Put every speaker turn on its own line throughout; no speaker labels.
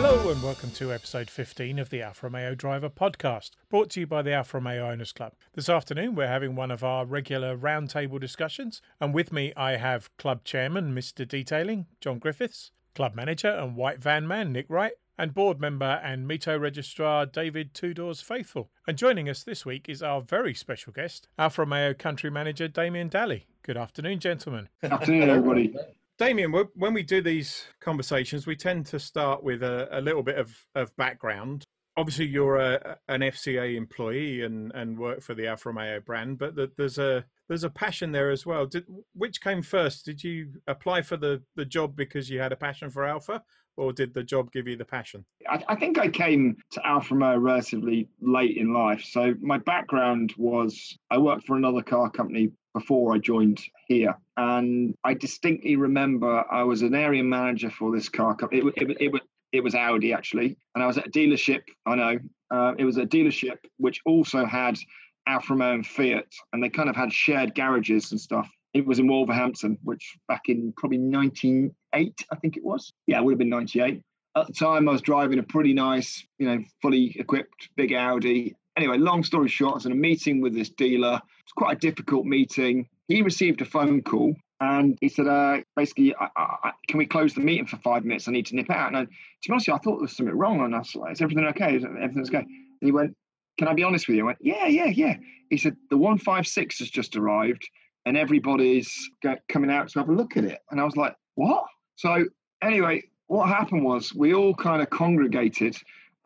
Hello and welcome to episode 15 of the Alfa Romeo Driver podcast, brought to you by the Alfa Romeo Owners Club. This afternoon we're having one of our regular roundtable discussions, and with me I have Club Chairman Mr. Detailing, John Griffiths, Club Manager and White Van Man, Nick Wright, and board member and Mito Registrar David Tudors Faithful. And joining us this week is our very special guest, Alfa Romeo Country Manager Damien Dally. Good afternoon, gentlemen.
Good afternoon, everybody.
Damien, when we do these conversations, we tend to start with a, a little bit of, of background. Obviously, you're a, an FCA employee and, and work for the Alfa Romeo brand, but the, there's a there's a passion there as well. Did, which came first? Did you apply for the, the job because you had a passion for Alfa, or did the job give you the passion?
I, I, think I came to Alfa Romeo relatively late in life. So my background was I worked for another car company before I joined here, and I distinctly remember I was an area manager for this car company. It, it, it, it, it was Audi actually, and I was at a dealership. I know uh, it was a dealership which also had Alfa Romeo and Fiat, and they kind of had shared garages and stuff. It was in Wolverhampton, which back in probably 1998, I think it was. Yeah, it would have been 98. At the time, I was driving a pretty nice, you know, fully equipped big Audi. Anyway, long story short, I was in a meeting with this dealer. It's quite a difficult meeting. He received a phone call and he said, uh, basically, I, I, can we close the meeting for five minutes? I need to nip out. And I, to be honest, I thought there was something wrong. And I was like, is everything okay? Everything's okay? And he went, can I be honest with you? I went, yeah, yeah, yeah. He said, the 156 has just arrived and everybody's coming out to have a look at it. And I was like, what? So anyway, what happened was we all kind of congregated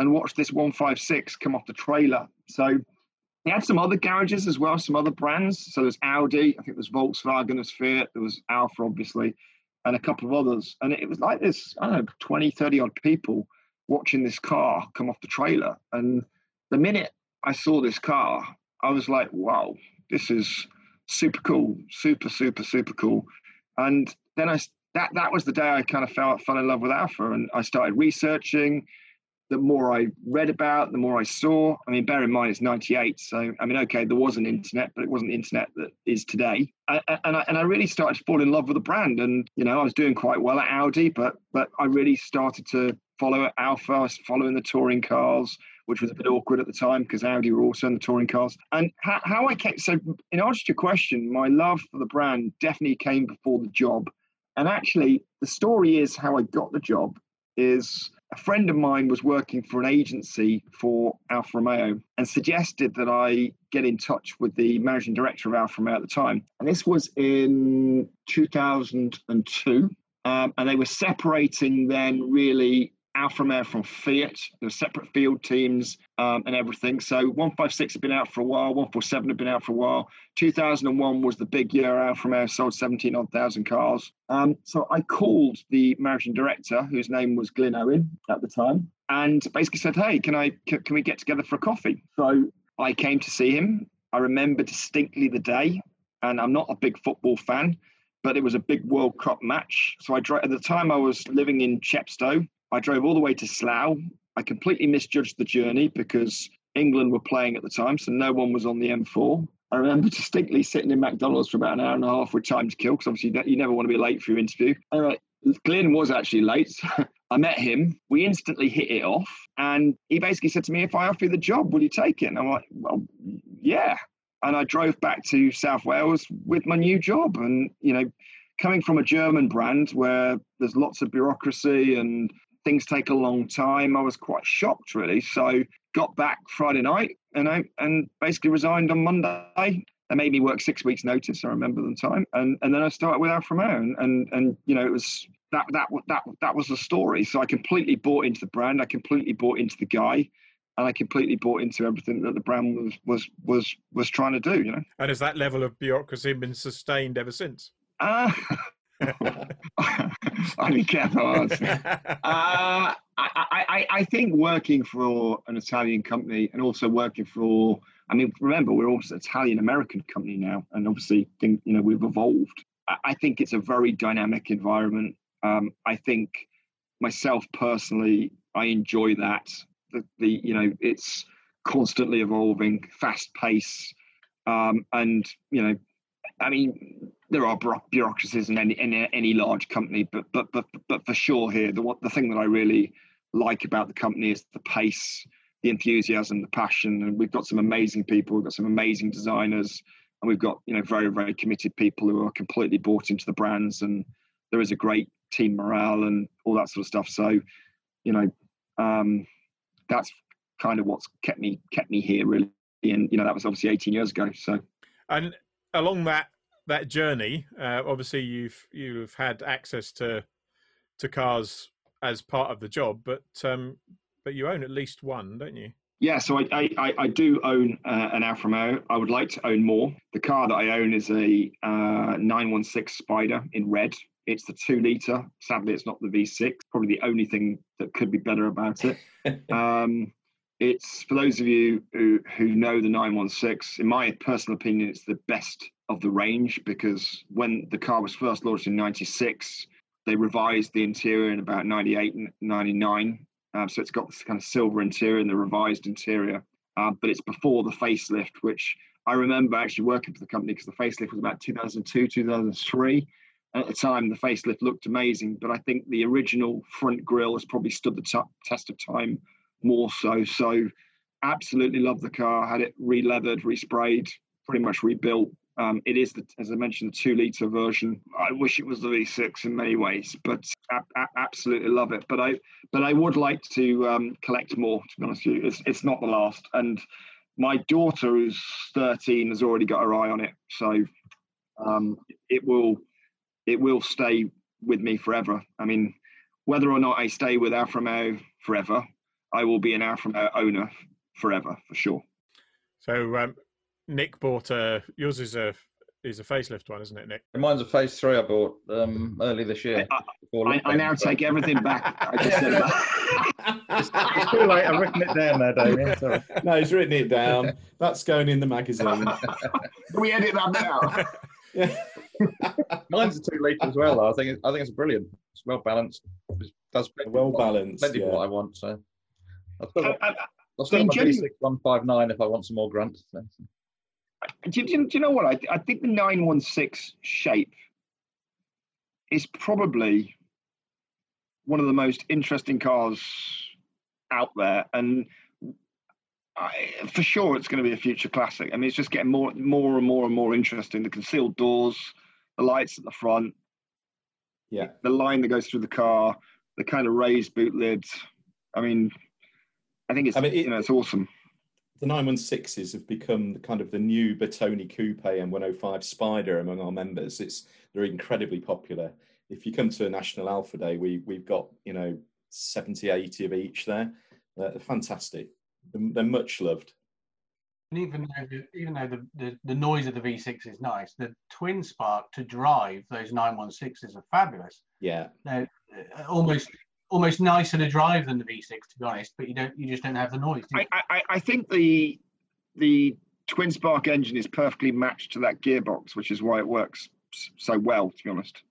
and watched this 156 come off the trailer. So he had some other garages as well, some other brands. So there's Audi, I think there's Volkswagen, there's Fiat, there was Alfa, obviously, and a couple of others. And it was like this, I don't know, 20, 30 odd people watching this car come off the trailer. And the minute I saw this car, I was like, wow, this is super cool, super, super, super cool. And then I that that was the day I kind of fell fell in love with Alfa, and I started researching. The more I read about, the more I saw. I mean, bear in mind it's '98, so I mean, okay, there was an internet, but it wasn't the internet that is today. I, and I and I really started to fall in love with the brand, and you know, I was doing quite well at Audi, but but I really started to follow Alfa. I was following the touring cars which was a bit awkward at the time because Audi were also in the touring cars. And how, how I came, so in answer to your question, my love for the brand definitely came before the job. And actually, the story is how I got the job is a friend of mine was working for an agency for Alfa Romeo and suggested that I get in touch with the managing director of Alfa Romeo at the time. And this was in 2002. Um, and they were separating then really Alfa Romeo from Fiat. Were separate field teams um, and everything. So 156 had been out for a while, 147 had been out for a while. 2001 was the big year Alfa Romeo sold 17 odd thousand cars. Um, so I called the managing director, whose name was Glyn Owen at the time, and basically said, "Hey, can I can, can we get together for a coffee?" So I came to see him. I remember distinctly the day, and I'm not a big football fan but it was a big World Cup match. So I at the time I was living in Chepstow, I drove all the way to Slough. I completely misjudged the journey because England were playing at the time, so no one was on the M4. I remember distinctly sitting in McDonald's for about an hour and a half with time to kill because obviously you never want to be late for your interview. Anyway, Glyn was actually late. I met him. We instantly hit it off. And he basically said to me, If I offer you the job, will you take it? And I'm like, Well, yeah. And I drove back to South Wales with my new job. And, you know, coming from a German brand where there's lots of bureaucracy and things take a long time. I was quite shocked, really. So got back Friday night, and I and basically resigned on Monday. They made me work six weeks' notice. I remember the time, and and then I started with Alfa Romeo, and and, and you know it was that that that that was the story. So I completely bought into the brand. I completely bought into the guy. And I completely bought into everything that the brand was was was was trying to do, you know.
And has that level of bureaucracy been sustained ever since?
Uh, Careful. Uh, I, I, I think working for an Italian company and also working for, I mean, remember, we're also an Italian American company now, and obviously, think, you know, we've evolved. I think it's a very dynamic environment. Um, I think myself personally, I enjoy that. The, the you know, it's constantly evolving, fast pace, um, and you know, I mean, there are bureaucracies in any in any large company, but but but but for sure here, the the thing that I really like about the company is the pace, the enthusiasm, the passion, and we've got some amazing people. We've got some amazing designers, and we've got you know very very committed people who are completely bought into the brands, and there is a great team morale and all that sort of stuff. So, you know, um, that's kind of what's kept me kept me here really. And you know that was obviously 18 years ago. So,
and along that that journey, uh, obviously you've you've had access to to cars as part of the job, but um, but you own at least one, don't you?
Yeah, so I I, I do own uh, an Alfa Romeo. I would like to own more. The car that I own is a uh, 916 Spider in red. It's the two liter. Sadly, it's not the V6. Probably the only thing that could be better about it. um, it's for those of you who, who know the 916. In my personal opinion, it's the best of the range because when the car was first launched in '96, they revised the interior in about 98 and 99. Um, so it's got this kind of silver interior and the revised interior. Uh, but it's before the facelift, which I remember actually working for the company because the facelift was about 2002, 2003. At the time, the facelift looked amazing, but I think the original front grille has probably stood the t- test of time more so. So, absolutely love the car. Had it re-leathered, resprayed, pretty much rebuilt. Um, it is, the, as I mentioned, the two-liter version. I wish it was the V6 in many ways, but a- a- absolutely love it. But I, but I would like to um, collect more. To be honest with you, it's it's not the last. And my daughter, who's 13, has already got her eye on it, so um, it will it will stay with me forever. I mean, whether or not I stay with Alfa Romeo forever, I will be an Alfa Romeo owner forever for sure.
So um, Nick bought a yours is a is a facelift one, isn't it, Nick?
Mine's a Phase Three I bought um, early this year.
I, I, I now take everything back. I just said
it's, it's too late. I've written it down there, Damien. Sorry.
No, he's written it down. That's going in the magazine.
We edit that now?
yeah.
Mine's a two litre as well. Though. I think it, I think it's brilliant. It's well balanced. It does
Well balanced.
Plenty
Yeah.
of what I want. So I've still
I,
got,
I,
I've still got uh, uh, my
genuinely-
V6 159 if I want some more grunt. So.
do, you- do, you- do you know what? I, I think the 916 shape is probably one of the most interesting cars out there. And I, for sure, it's going to be a future classic. I mean, it's just getting more, more and more and more interesting. The concealed doors, the lights at the front,
Yeah.
the line that goes through the car, the kind of raised boot lids. I mean, I think it's
I mean, it-
you know it's awesome.
The 916s have become kind of the new Bertone Coupe and 105 Spider among our members. It's they're incredibly popular. If you come to a National Alfa Day, we we've got you know 70, 80 of each there. They're fantastic. They're, they're much loved.
And even though the, even though the, the, the noise of the V6 is nice, the twin spark to drive those 916s are fabulous.
Yeah,
They're uh, almost almost nicer to drive than the V6, to be honest. But you don't you just don't have the noise.
I, I, I think the the twin spark engine is perfectly matched to that gearbox, which is why it works so well. To be honest,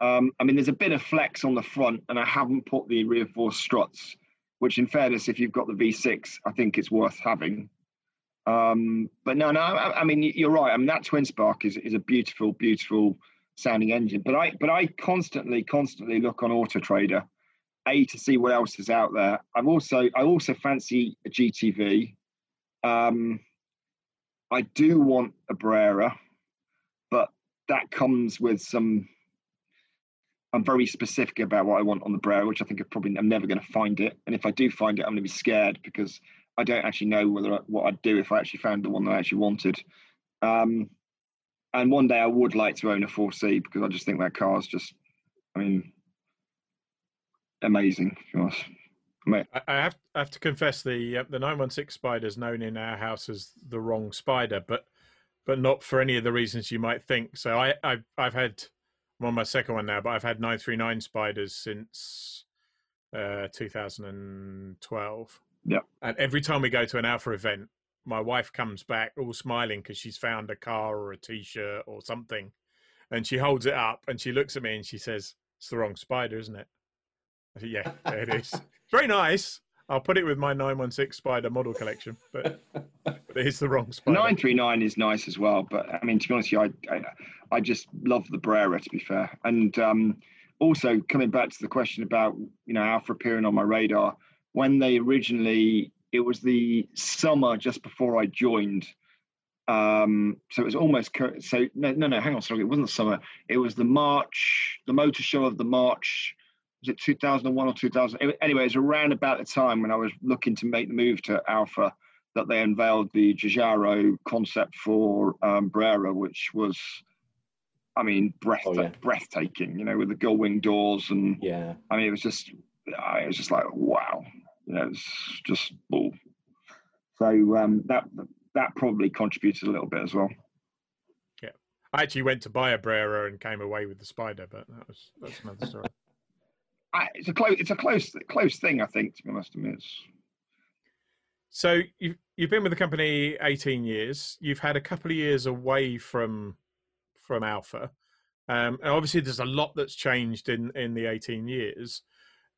um, I mean, there's a bit of flex on the front, and I haven't put the reinforced struts. Which, in fairness, if you've got the V6, I think it's worth having. Um, but no, no, I, I mean, you're right. I mean, that twin spark is is a beautiful, beautiful sounding engine. But I, but I constantly, constantly look on Auto Trader a to see what else is out there. I'm also I also fancy a GTV. Um, I do want a Brera, but that comes with some. I'm very specific about what I want on the Brera, which I think I probably I'm never going to find it. And if I do find it, I'm going to be scared because I don't actually know whether I, what I'd do if I actually found the one that I actually wanted. Um, and one day I would like to own a 4C because I just think that car is just, I mean, amazing. To be honest. Mate,
I, I have I have to confess the uh, the nine one six spider is known in our house as the wrong spider, but but not for any of the reasons you might think. So I I've, I've had I'm on my second one now, but I've had nine three nine spiders since uh, 2012.
Yeah.
And every time we go to an Alfa event, my wife comes back all smiling because she's found a car or a t-shirt or something, and she holds it up and she looks at me and she says, "It's the wrong spider, isn't it?" "Yeah, there it is. Very nice. I'll put it with my 916 Spider model collection, but, but it is the wrong spider."
nine three nine is nice as well, but I mean to be honest, you, I, I I just love the Brera to be fair, and um, also coming back to the question about you know Alfa appearing on my radar. when they originally, it was the summer just before I joined. Um, so it was almost so no no no hang on sorry it wasn't the summer it was the March the motor show of the March was it 2001 or 2000 anyway it was around about the time when I was looking to make the move to Alfa that they unveiled the Giugiaro concept for um, Brera which was I mean, breath, oh, yeah. breathtaking. You know, with the gull wing doors and
yeah.
I mean, it was just, it was just like wow. You know, it's just bull. So um, that that probably contributed a little bit as well.
Yeah, I actually went to buy a Brera and came away with the Spider, but that was that's another story.
I, it's a close, it's a close, close thing. I think, to be honest, I mean, it's.
So you've you've been with the company eighteen years. You've had a couple of years away from from Alfa, Um, and obviously, there's a lot that's changed in, in the 18 years.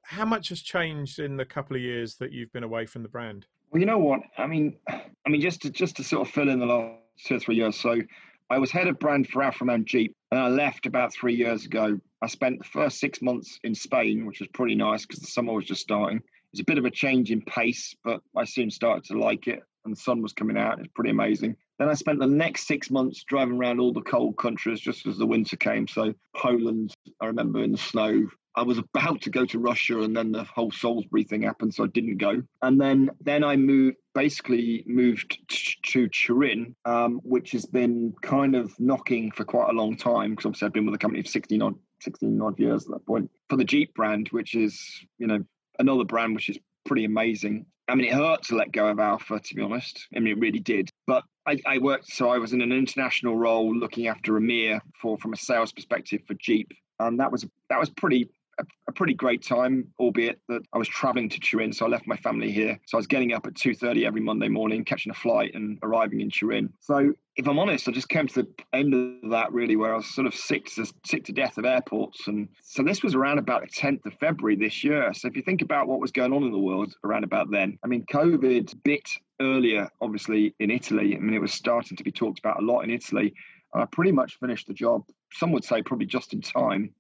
How much has changed in the couple of years that you've been away from the brand?
Well, you know what? I mean, I mean, just to just to sort of fill in the last two or three years. So, I was head of brand for Alfa Romeo Jeep, and I left about three years ago. I spent the first six months in Spain, which was pretty nice because the summer was just starting. It's a bit of a change in pace, but I soon started to like it, and the sun was coming out. It's pretty amazing. Then I spent the next six months driving around all the cold countries just as the winter came. So Poland, I remember in the snow. I was about to go to Russia, and then the whole Salisbury thing happened, so I didn't go. And then, then I moved, basically moved to Turin, um, which has been kind of knocking for quite a long time because obviously I've been with the company for 16 odd, 16 odd years at that point. For the Jeep brand, which is you know another brand which is pretty amazing. I mean, it hurt to let go of Alfa, to be honest. I mean, it really did. But I, I, worked, so I was in an international role looking after EMEA for from a sales perspective for Jeep, and that was that was pretty a, a, pretty great time, albeit that I was traveling to Turin, so I left my family here. So I was getting up at two thirty every Monday morning, catching a flight, and arriving in Turin. So if I'm honest, I just came to the end of that really, where I was sort of sick to sick to death of airports, and so this was around about the 10th of February this year. So if you think about what was going on in the world around about then, I mean, COVID bit earlier, obviously in Italy. I mean, it was starting to be talked about a lot in Italy. And I pretty much finished the job. Some would say probably just in time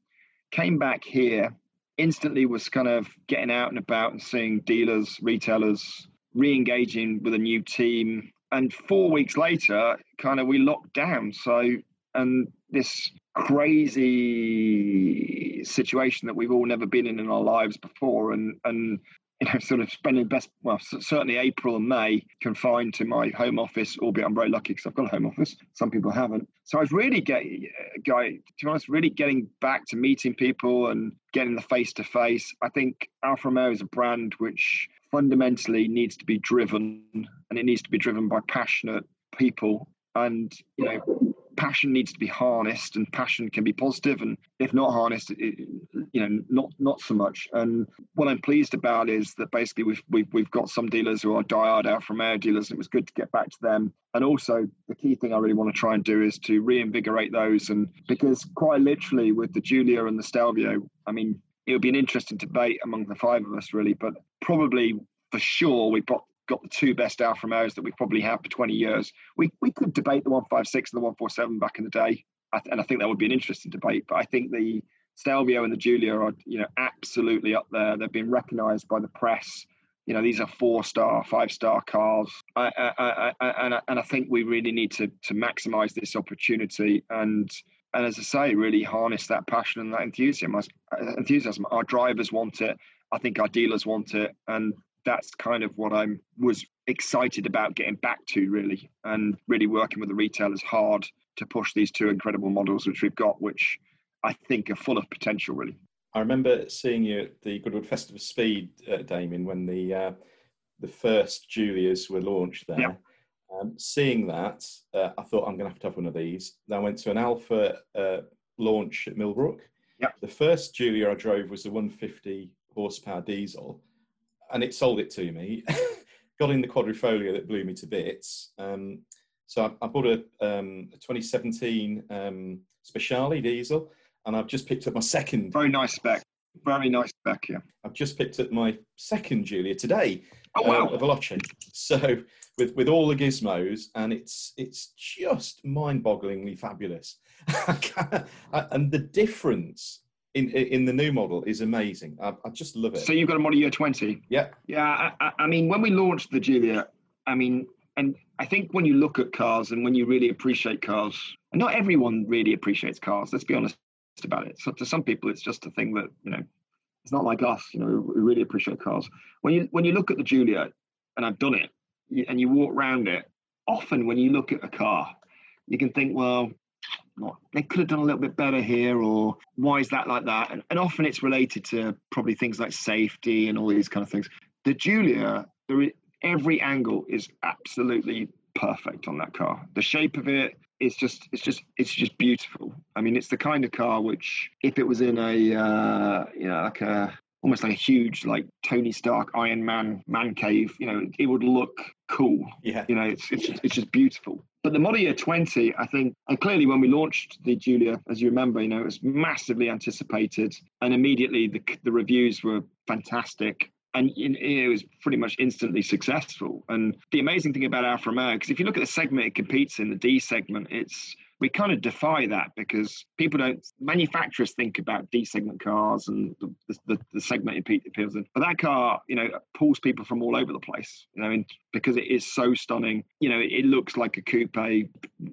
came back here, instantly was kind of getting out and about and seeing dealers, retailers, re engaging with a new team. And four weeks later, kind of we locked down. So, and this crazy situation that we've all never been in in our lives before. And, and you know, sort of spending best, well, certainly April and May confined to my home office, albeit I'm very lucky because I've got a home office. Some people haven't. So I was really getting, guy, to be honest, really getting back to meeting people and getting the face to face. I think Alfa Romeo is a brand which fundamentally needs to be driven and it needs to be driven by passionate people. And, you know, passion needs to be harnessed and passion can be positive. And if not harnessed it, you know not not so much. And what i'm pleased about is that basically we've we've, we've got some dealers who are diehard Alfa Romeo dealers and it was good to get back to them. And also the key thing i really want to try and do is to reinvigorate those. And because quite literally with the Giulia and the stelvio i mean it would be an interesting debate among the five of us really but probably for sure we've got got the two best Alfa Romeos that we've probably had for 20 years. We, we could debate the 156 and the 147 back in the day, and I think that would be an interesting debate. But I think the Stelvio and the Giulia are, you know, absolutely up there. They've been recognised by the press. You know, these are four-star, five-star cars, I, I, I, and, I, and I think we really need to to maximise this opportunity and and as I say, really harness that passion and that enthusiasm. Uh, enthusiasm. Our drivers want it. I think our dealers want it, and that's kind of what I'm was excited about getting back to really, and really working with the retailers hard to push these two incredible models which we've got, which I think are full of potential really.
I remember seeing you at the Goodwood Festival of Speed, uh, Damien, when the uh, the first Giulias were launched there.
Yeah.
Um, seeing that, uh, I thought I'm going to have to have one of these. Then I went to an Alfa uh, launch at Millbrook.
Yeah.
The first Giulia I drove was a 150 horsepower diesel, and it sold it to me. Got in the quadrifoglio that blew me to bits. Um, so I, I, bought a, um, a 2017 um, Speciale diesel, and I've just picked up my second.
Very nice spec. Very nice spec, yeah.
I've just picked up my second Giulia today.
Oh wow!
Uh, a Veloce. So with with all the gizmos, and it's it's just mind-bogglingly fabulous. and the difference in in the new model is amazing. I, I just love it.
So you've got a model year 20.
yeah,
Yeah, I, I- I mean, when we launched the Giulia, I mean, and I think when you look at cars and when you really appreciate cars, and not everyone really appreciates cars. Let's be honest about it. So to some people, it's just a thing that you know, it's not like us. You know, we really appreciate cars. When you when you look at the Giulia, and I've done it, and you walk around it, often when you look at a car, you can think, well. What, they could have done a little bit better here, or why is that like that? And, and often it's related to probably things like safety and all these kind of things. The Giulia, there is, every angle is absolutely perfect on that car. The shape of it is just it's just it's just beautiful. I mean, it's the kind of car which if it was in a uh, you know like a almost like a huge like Tony Stark Iron Man man cave, you know, it would look cool.
yeah,
You know, it's it's just, it's just beautiful. But the model year 20, I think, and clearly when we launched the Giulia, as you remember, you know, it was massively anticipated, and immediately the the reviews were fantastic. And it was pretty much instantly successful. And the amazing thing about Alfa Romeo, because if you look at the segment it competes in, the D segment, it's we kind of defy that because people don't manufacturers think about D segment cars and the, the, the segment it appeals in. But that car, you know, pulls people from all over the place, you know, because it is so stunning. You know, it looks like a coupe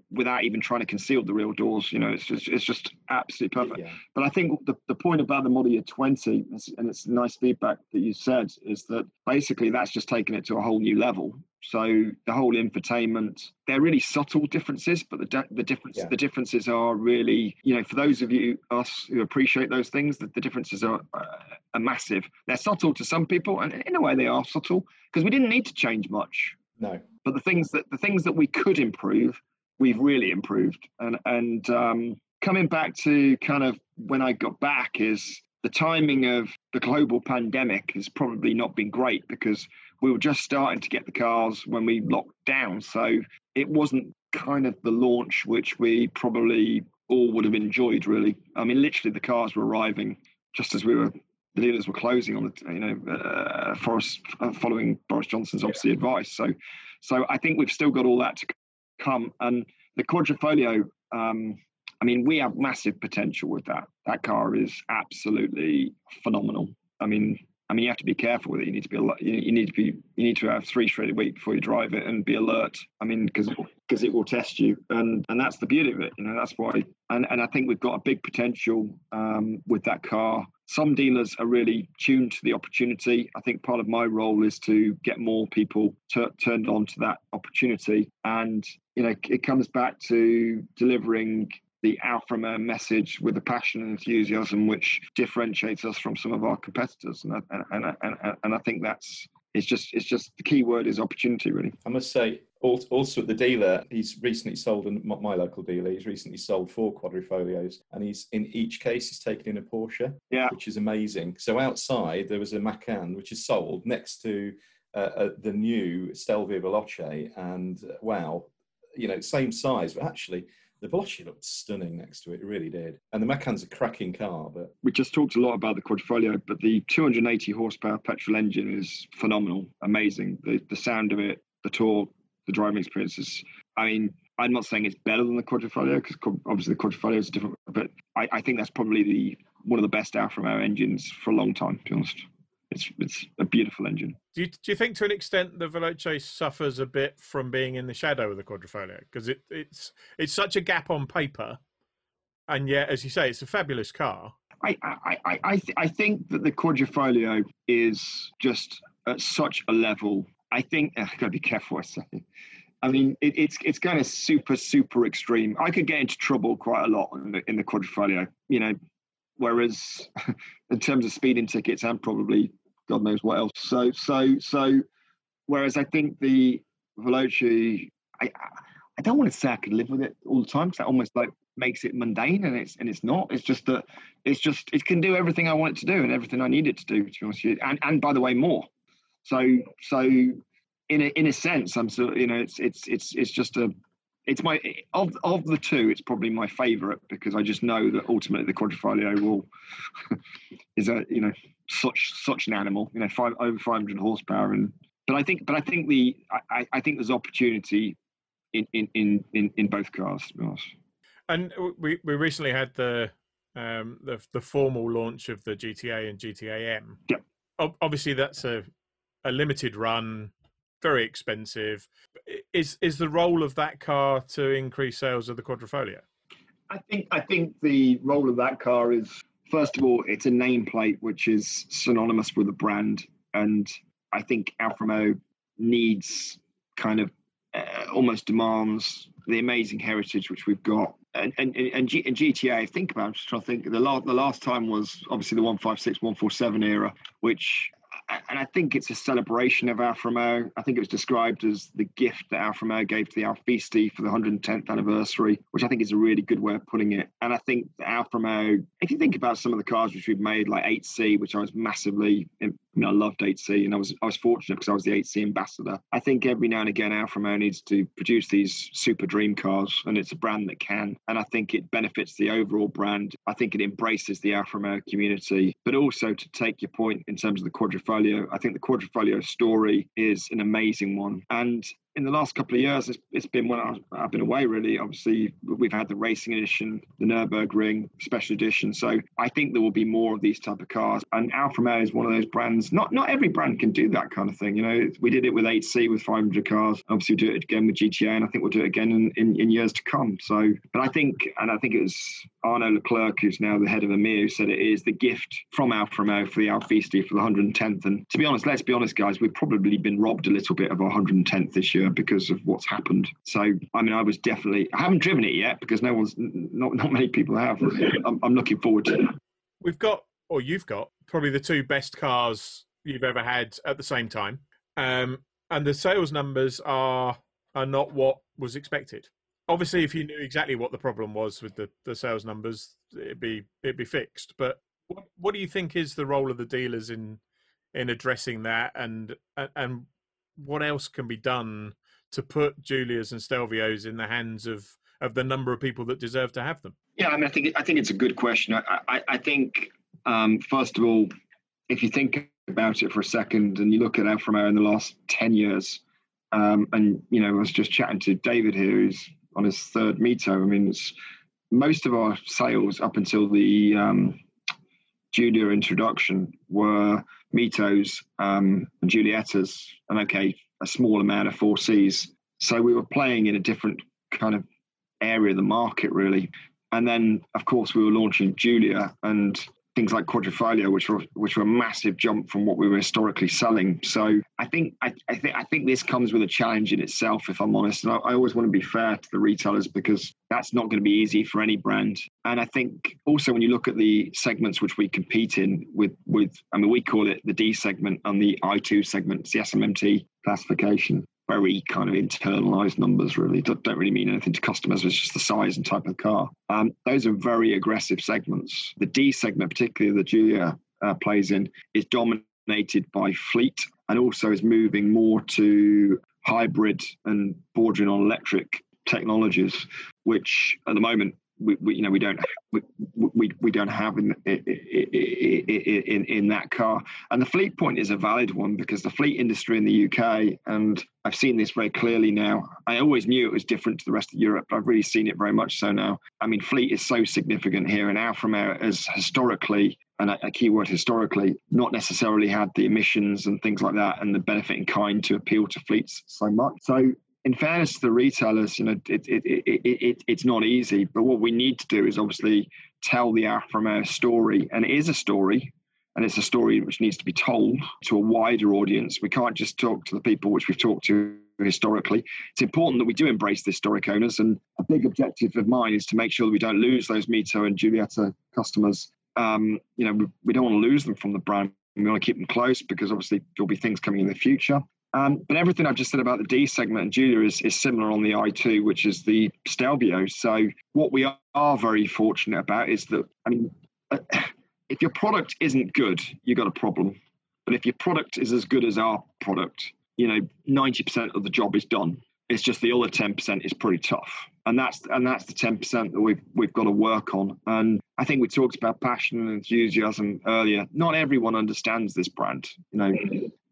without even trying to conceal the real doors. You know, it's just it's just absolutely perfect.
yeah.
But I think the, the point about the model year 20, and it's nice feedback that you said, is that basically that's just taken it to a whole new level. So the whole infotainment, they're really subtle differences, but the the difference
Yeah.
the differences are really, you know, for those of you us who appreciate those things, that the differences are uh, are massive. They're subtle to some people, and in a way they are subtle because we didn't need to change much
No,
but the things that the things that we could improve we've really improved and and um, coming back to kind of when i got back is the timing of the global pandemic has probably not been great because we were just starting to get the cars when we locked down. So it wasn't kind of the launch which we probably all would have enjoyed really. I mean literally the cars were arriving just as we were the dealers were closing on the you know uh, Forrest, uh, following boris johnson's obviously advice. So so I think we've still got all that to come. And the Quadrifoglio, um, I mean, we have massive potential with that. That car is absolutely phenomenal. I mean, I mean, you have to be careful with it. You need to be, you need to be, you need to have three straight a week before you drive it and be alert. I mean, because because it will test you, and and that's the beauty of it. You know, that's why. And and I think we've got a big potential um, with that car. Some dealers are really tuned to the opportunity. I think part of my role is to get more people tu- turned on to that opportunity, and you know, it comes back to delivering the Alfa Romeo message with the passion and enthusiasm which differentiates us from some of our competitors. And I, and, and, and, and I think that's it's just it's just the key word is opportunity really.
I must say, also at the dealer, he's recently sold, and my local dealer, he's recently sold four quadrifoglios, and he's in each case he's taken in a Porsche,
Yeah.
which is amazing. So outside there was a Macan which is sold next to uh, uh, the new Stelvio Veloce, and uh, wow, you know, same size, but actually the Veloce looked stunning next to it. It really did. And the Macan's a cracking car, but
We just talked a lot about the Quadrifoglio, but the 280 horsepower petrol engine is phenomenal, amazing. The the sound of it, the torque, the driving experience is. I mean, I'm not saying it's better than the Quadrifoglio because obviously the Quadrifoglio is different, but I, I think that's probably the one of the best Alfa Romeo engines for a long time. To be honest, it's it's a beautiful engine.
Do you, do you think to an extent the Veloce suffers a bit from being in the shadow of the Quadrifoglio because it, it's it's such a gap on paper, and yet as you say, it's a fabulous car.
I I I I, th- I think that the Quadrifoglio is just at such a level. I think I've got to be careful I say. I mean, it, it's it's kind of super super extreme. I could get into trouble quite a lot in the, in the Quadrifoglio, you know. Whereas, in terms of speeding tickets and probably God knows what else. So so so. Whereas I think the Veloce, I I don't want to say I could live with it all the time because that almost like makes it mundane and it's and it's not. It's just that it's just it can do everything I want it to do and everything I need it to do. To be honest with you, and and by the way, more. So so in a in a sense, I'm so you know it's it's it's it's just a it's my of of the two, it's probably my favourite because I just know that ultimately the Quadrifoglio will is a you know such such an animal, you know, five over 500 horsepower and. But I think, but I think the, I, I think there's opportunity in in in in, in both cars. To be honest.
And we we recently had the um, the the formal launch of the GTA and GTA M.
Yep.
obviously, that's a a limited run, very expensive. Is is the role of that car to increase sales of the Quadrifoglio?
I think I think the role of that car is first of all, it's a nameplate which is synonymous with a brand, and I think Alfa Romeo needs kind of uh, almost demands the amazing heritage which we've got. And and and, G, and GTA, think about. it, I'm just trying to think. The last the last time was obviously the 156, 147 era, which and I think it's a celebration of Alfa Romeo. I think it was described as the gift that Alfa Romeo gave to the Alfisti for the 110th anniversary, which I think is a really good way of putting it. And I think Alfa Romeo, if you think about some of the cars which we've made, like 8C, which I was massively, I mean, I loved 8C, and I was I was fortunate because I was the 8C ambassador. I think every now and again Alfa Romeo needs to produce these super dream cars, and it's a brand that can. And I think it benefits the overall brand. I think it embraces the Alfa Romeo community, but also to take your point in terms of the quadrifoglio I think the Quadrifoglio story is an amazing one. And in the last couple of years, it's, it's been when I've been away, really. Obviously, we've had the racing edition, the Nürburgring special edition. So I think there will be more of these type of cars. And Alfa Romeo is one of those brands. Not not every brand can do that kind of thing. You know, we did it with 8C with 500 cars. Obviously, we'll do it again with GTA, and I think we'll do it again in, in, in years to come. So, but I think, and I think it was Arnaud Leclerc, who's now the head of EMEA, who said it is the gift from Alfa Romeo for the Alfisti for the 110th. And to be honest, let's be honest, guys, we've probably been robbed a little bit of our 110th this year because of what's happened. So, I mean, I was definitely, I haven't driven it yet because no one's, not, not many people have. I'm, I'm looking forward to it.
We've got, or you've got, probably the two best cars you've ever had at the same time. Um, and the sales numbers are are not what was expected. Obviously, if you knew exactly what the problem was with the, the sales numbers, it'd be it'd be fixed. But what, what do you think is the role of the dealers in in addressing that, and and what else can be done to put Giulias and Stelvios in the hands of of the number of people that deserve to have them?
Yeah, I mean, I think I think it's a good question. I I, I think um, first of all, if you think about it for a second and you look at Alfa Romeo in the last ten years, um, and you know, I was just chatting to David here, who's on his third Mito. I mean, it's most of our sales up until the um, Giulia introduction were Mitos um, and Giuliettas, and okay, a small amount of 4Cs. So we were playing in a different kind of area of the market, really. And then, of course, we were launching Giulia, and things like Quadrifoglio, which were which were a massive jump from what we were historically selling. So I think I, I think I think this comes with a challenge in itself, if I'm honest. And I, I always want to be fair to the retailers because that's not going to be easy for any brand. And I think also when you look at the segments which we compete in with with I mean we call it the D segment and the I2 segment, it's the SMMT classification very kind of internalized numbers really. Don't, really mean anything to customers. It's just the size and type of car. Um, those are very aggressive segments. The d segment particularly the giulia uh, plays in is dominated by fleet and also is moving more to hybrid and bordering on electric technologies which at the moment we, we, you know we don't we, we, we don't have in, in in in that car. And the fleet point is a valid one because the fleet industry in the UK and I've seen this very clearly now. I always knew it was different to the rest of Europe but I've really seen it very much so now. I mean fleet is so significant here and Alfa Romeo has historically and a, key word historically not necessarily had the emissions and things like that and the benefit in kind to appeal to fleets so much. So in fairness to the retailers, you know, it, it, it, it, it's not easy. But what we need to do is obviously tell the Romeo story, and it is a story, and it's a story which needs to be told to a wider audience. We can't just talk to the people which we've talked to historically. It's important that we do embrace the historic owners, and a big objective of mine is to make sure that we don't lose those Mito and Giulietta customers. Um, you know, we, we don't want to lose them from the brand. We want to keep them close because obviously there'll be things coming in the future. Um, but everything I've just said about the D segment and Giulia is, is similar on the I2, which is the Stelvio. So what we are very fortunate about is that, I mean, uh, if your product isn't good, you've got a problem. But if your product is as good as our product, you know, 90% of the job is done. It's just the other 10% is pretty tough. And that's and that's the 10% that we've we've got to work on. And I think we talked about passion and enthusiasm earlier. Not everyone understands this brand. You know,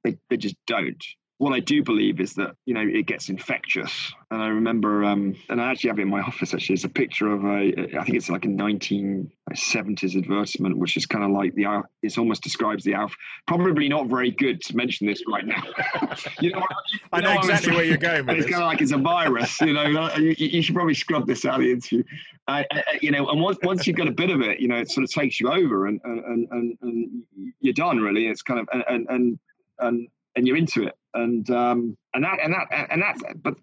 they, they just don't what I do believe is that you know it gets infectious. And I remember, um, and I actually have it in my office. Actually, it's a picture of a, I think it's like a 1970s advertisement, which is kind of like the, it almost describes the Alfa. Probably not very good to mention this right now.
you know, you I know, know exactly where you're going. With
it's kind of like it's a virus. You know, you, you, should probably scrub this out of the interview. I, I, you know, and once once you've got a bit of it, you know, it sort of takes you over, and and and, and you're done. Really, it's kind of and and and and you're into it. And um, and that and that and that's but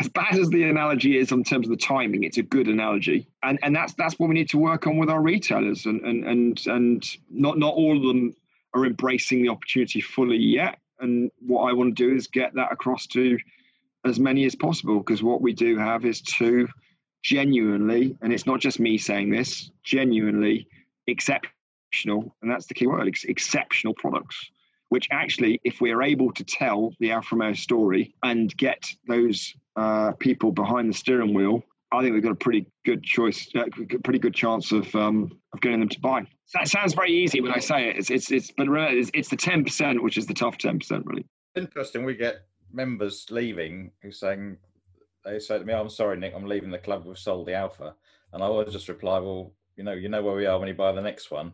as bad as the analogy is in terms of the timing, it's a good analogy, and and that's that's what we need to work on with our retailers, and and and and not not all of them are embracing the opportunity fully yet, and what I want to do is get that across to as many as possible, because what we do have is two genuinely, and it's not just me saying this, genuinely exceptional, and that's the key word, ex- exceptional products which actually, if we are able to tell the Alfa Romeo story and get those uh, people behind the steering wheel, I think we've got a pretty good choice, uh, pretty good chance of um, of getting them to buy. That sounds very easy when I say it. It's it's, it's but it's, it's the ten percent which is the tough ten percent, really.
Interesting. We get members leaving who saying they say to me, "I'm sorry, Nick, I'm leaving the club. We've sold the Alfa," and I always just reply, "Well, you know, you know where we are when you buy the next one."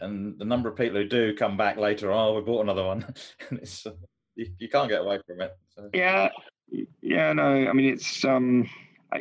And the number of people who do come back later, oh, we bought another one. it's uh, you, you, can't get away from it.
So. Yeah, yeah, no, I mean it's um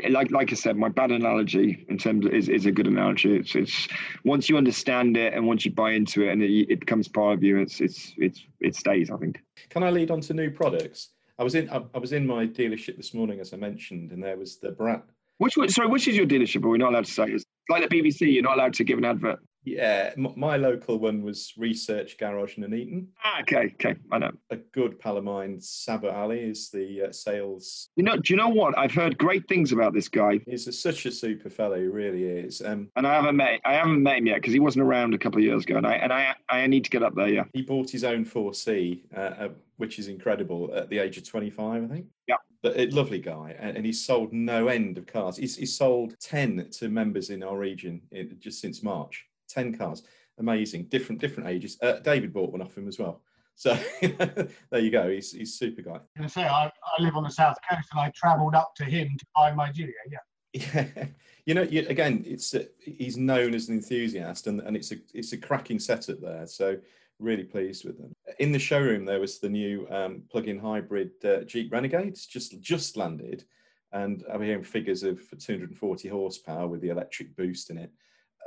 like like I said, my bad analogy in terms of is, is a good analogy. It's it's once you understand it and once you buy into it and it, it becomes part of you, it's it's it's it stays. I think.
Can I lead on to new products? I was in I, I was in my dealership this morning, as I mentioned, and there was the brand.
Which sorry, which is your dealership? Are we not allowed to say? It's like the BBC. You're not allowed to give an advert.
Yeah, my local one was Research Garage Nuneaton.
Ah, okay, okay, I know.
A good pal of mine, Saber Ali, is the uh, sales.
You know, do you know what? I've heard great things about this guy.
He's a, such a super fellow, he really is. Um,
and I haven't met, I haven't met him yet because he wasn't around a couple of years ago, and I and I I need to get up there. Yeah.
He bought his own 4C, uh, uh, which is incredible, at the age of 25, I think.
Yeah.
But a lovely guy, and, he's sold no end of cars. He's, he's sold 10 to members in our region in, just since March. 10 cars. Amazing. Different different ages. Uh, David bought one off him as well. So there you go. He's he's super guy.
I say I, I live on the south coast and I travelled up to him to buy my Giulia. Yeah.
Yeah. You know, you, again, it's uh, he's known as an enthusiast, and, and it's a it's a cracking setup there. So really pleased with them. In the showroom, there was the new um, plug-in hybrid uh, Jeep Renegades just just landed, and I'm hearing figures of 240 horsepower with the electric boost in it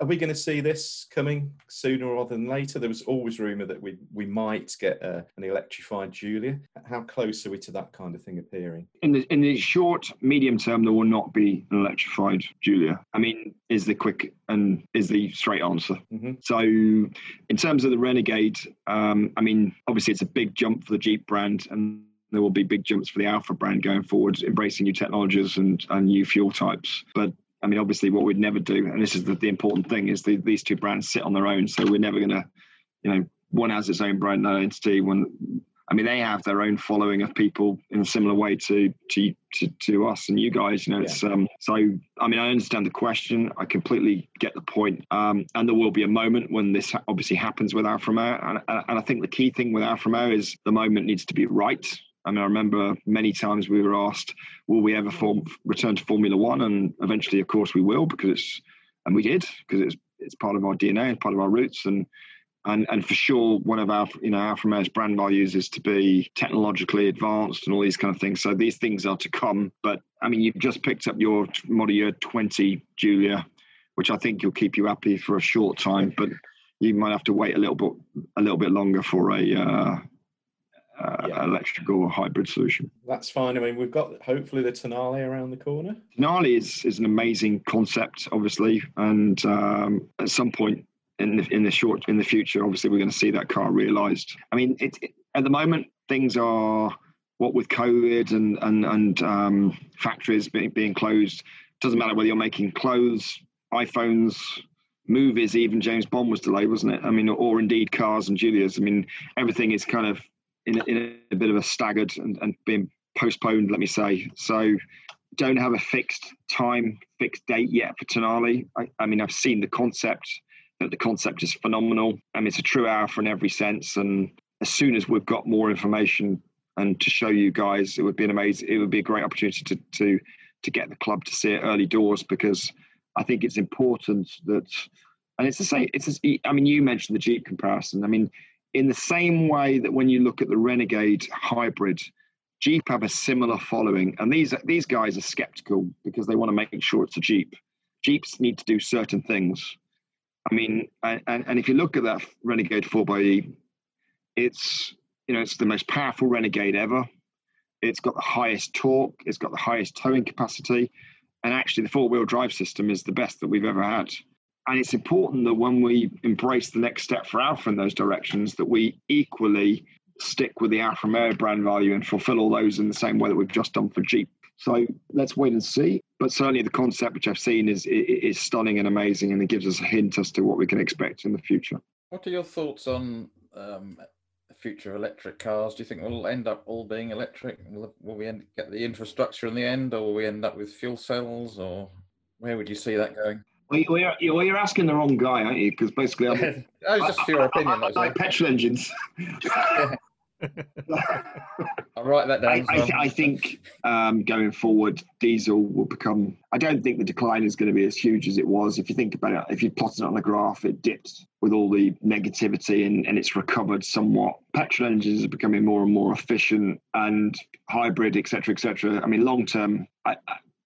are we going to see this coming sooner rather than later? There was always rumour that we we might get uh, an electrified Giulia. How close are we to that kind of thing appearing?
In the in the short medium term, there will not be an electrified Giulia. I mean, is the quick and is the straight answer. Mm-hmm. So, in terms of the Renegade, um, I mean, obviously it's a big jump for the Jeep brand and there will be big jumps for the Alfa brand going forward, embracing new technologies and, and new fuel types. But I mean, obviously, what we'd never do, and this is the, the important thing, is the, these two brands sit on their own. So we're never going to, you know, one has its own brand identity. One, I mean, they have their own following of people in a similar way to to to, to us and you guys. You know, yeah. it's um. So I mean, I understand the question. I completely get the point. Um, and there will be a moment when this obviously happens with Alfa Romeo, and, and I think the key thing with Alfa Romeo is the moment needs to be right. I mean, I remember many times we were asked, "Will we ever form, return to Formula One?" And eventually, of course, we will because it's, and we did because it's it's part of our DNA, it's part of our roots, and and and for sure, one of our you know Alfa Romeo's brand values is to be technologically advanced and all these kind of things. So these things are to come. But I mean, you've just picked up your model year 20 Giulia, which I think will keep you happy for a short time, but you might have to wait a little bit a little bit longer for a uh, uh, yeah. electrical hybrid solution.
That's fine. I mean, we've got hopefully the Tonale around the corner.
Tonale is is an amazing concept, obviously, and um, at some point in the in the short in the future, obviously, we're going to see that car realised. I mean, it, it, at the moment things are what with COVID and and and um, factories being, being closed. Doesn't matter whether you're making clothes, iPhones, movies, even James Bond was delayed, wasn't it? I mean, or indeed cars and Giulia's. I mean, everything is kind of in, in a bit of a staggered and, and being postponed, let me say. So don't have a fixed time, fixed date yet for Tonale. I, I, mean, I've seen the concept, that the concept is phenomenal. I mean, it's a true Alfa in every sense. And as soon as we've got more information and to show you guys. It would be an amazing. It would be a great opportunity to to to get the club to see it early doors because I think it's important that, and it's the same. It's a, I mean, you mentioned the Jeep comparison. I mean, in the same way that when you look at the Renegade hybrid, Jeep have a similar following, and these these guys are skeptical because they want to make sure it's a Jeep. Jeeps need to do certain things. I mean, and, and if you look at that Renegade 4xe, it's you know it's the most powerful Renegade ever. It's got the highest torque. It's got the highest towing capacity, and actually the four-wheel drive system is the best that we've ever had. And it's important that when we embrace the next step for Alfa in those directions, that we equally stick with the Alfa Romeo brand value and fulfill all those in the same way that we've just done for Jeep. So let's wait and see. But certainly the concept which I've seen is is stunning and amazing, and it gives us a hint as to what we can expect in the future.
What are your thoughts on um, future electric cars? Do you think we'll end up all being electric? Will, will we end, get the infrastructure in the end, or will we end up with fuel cells, or where would you see that going?
Well, you're, well, you're asking the wrong guy, aren't you? Because basically,
I'm, I was just for your opinion. I,
I, I like petrol engines.
I'll write that down.
I, I, th- I think um, going forward, diesel will become. I don't think the decline is going to be as huge as it was. If you think about it, if you plot it on a graph, it dipped with all the negativity and, and it's recovered somewhat. Petrol engines are becoming more and more efficient and hybrid, etc., etc. I mean, long term, I,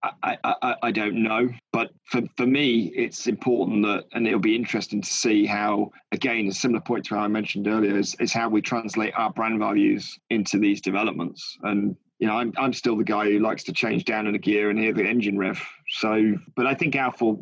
I, I, I, don't know. But for, for me, it's important that, and it'll be interesting to see how, again, a similar point to how I mentioned earlier, is, is how we translate our brand values into these developments. And, you know, I'm, I'm still the guy who likes to change down in a gear and hear the engine rev. So, but I think Alfa,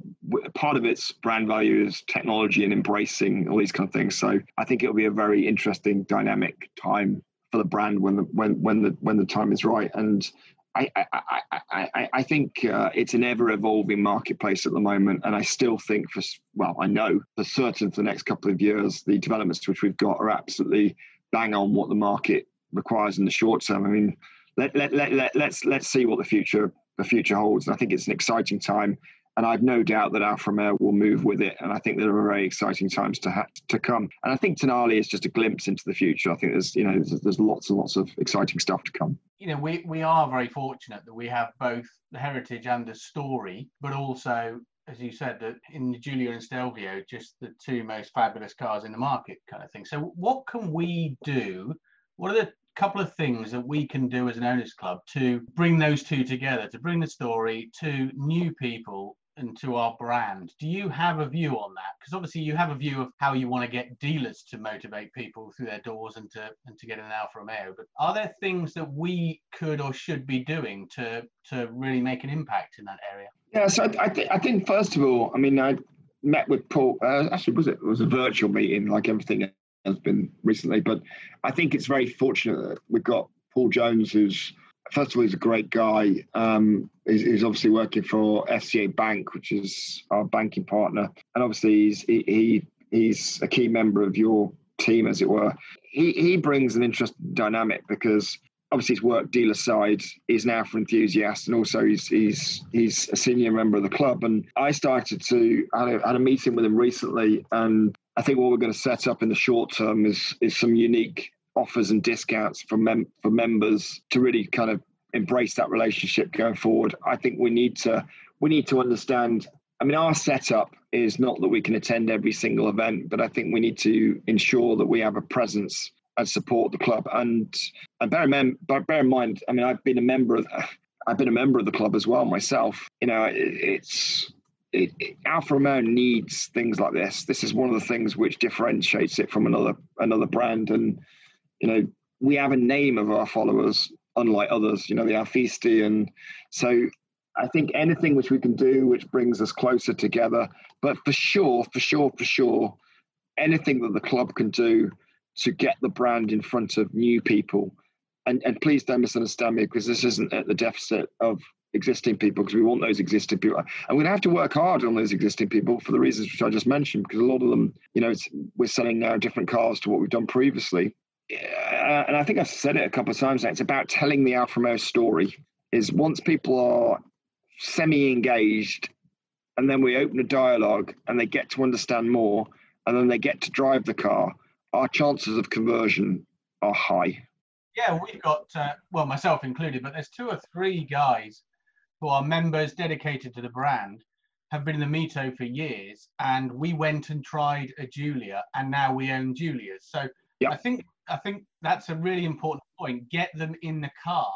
part of its brand value is technology and embracing all these kind of things. So I think it'll be a very interesting, dynamic time for the brand when the when when the when the time is right. And I, I, I, I, think uh, it's an ever evolving marketplace at the moment. And I still think, for well, I know for certain for the next couple of years, the developments which we've got are absolutely bang on what the market requires in the short term. I mean, let, let, let, let, let's, let's see what the future, the future holds. And I think it's an exciting time and I've no doubt that Alfa Romeo will move with it. And I think there are very exciting times to ha- to come. And I think Tonale is just a glimpse into the future. I think there's you know there's, there's lots and lots of exciting stuff to come.
You know, we we are very fortunate that we have both the heritage and the story, but also as you said, that in the Giulia and Stelvio, just the two most fabulous cars in the market, kind of thing. So, what can we do? What are the couple of things that we can do as an owners club to bring those two together, to bring the story to new people and to our brand. Do you have a view on that? Because obviously you have a view of how you want to get dealers to motivate people through their doors and to and to get an Alfa Romeo. But are there things that we could or should be doing to to really make an impact in that area?
Yeah, so I, I, I think first of all, I mean, I met with Paul. Uh, actually, was it? it was a virtual meeting, like everything has been recently. But I think it's very fortunate that we've got Paul Jones, who's first of all, he's a great guy. Um, he's, he's, obviously working for FCA Bank, which is our banking partner, and obviously he's he, he he's a key member of your team, as it were. He he brings an interesting dynamic because obviously his work dealer side. is now for enthusiasts, and also he's he's he's a senior member of the club. And I started to had a, had a meeting with him recently, and I think what we're going to set up in the short term is is some unique offers and discounts for mem- for members to really kind of embrace that relationship going forward. I think we need to we need to understand. I mean, our setup is not that we can attend every single event, but I think we need to ensure that we have a presence and support the club. And and bear in, bear in mind, I mean, I've been a member of I've been a member of the club as well myself. You know, it, it's it, it, Romeo needs things like this. This is one of the things which differentiates it from another another brand, and you know, we have a name of our followers, unlike others, you know, the Alfisti. And so I think anything which we can do which brings us closer together, but for sure, for sure, for sure, anything that the club can do to get the brand in front of new people. And, and please don't misunderstand me because this isn't at the deficit of existing people because we want those existing people. And we're going to have to work hard on those existing people for the reasons which I just mentioned because a lot of them, you know, we're selling now different cars to what we've done previously uh, and I think I've said it a couple of times now, it's about telling the Alfa Romeo story. Is once people are semi engaged and then we open a dialogue and they get to understand more and then they get to drive the car, our chances of conversion are high.
Yeah, we've got uh, well, myself included, but there's two or three guys who are members dedicated to the brand, have been in the Mito for years, and we went and tried a Giulia, and now we own Giulias. So
Yep.
I think I think that's a really important point. Get them in the car.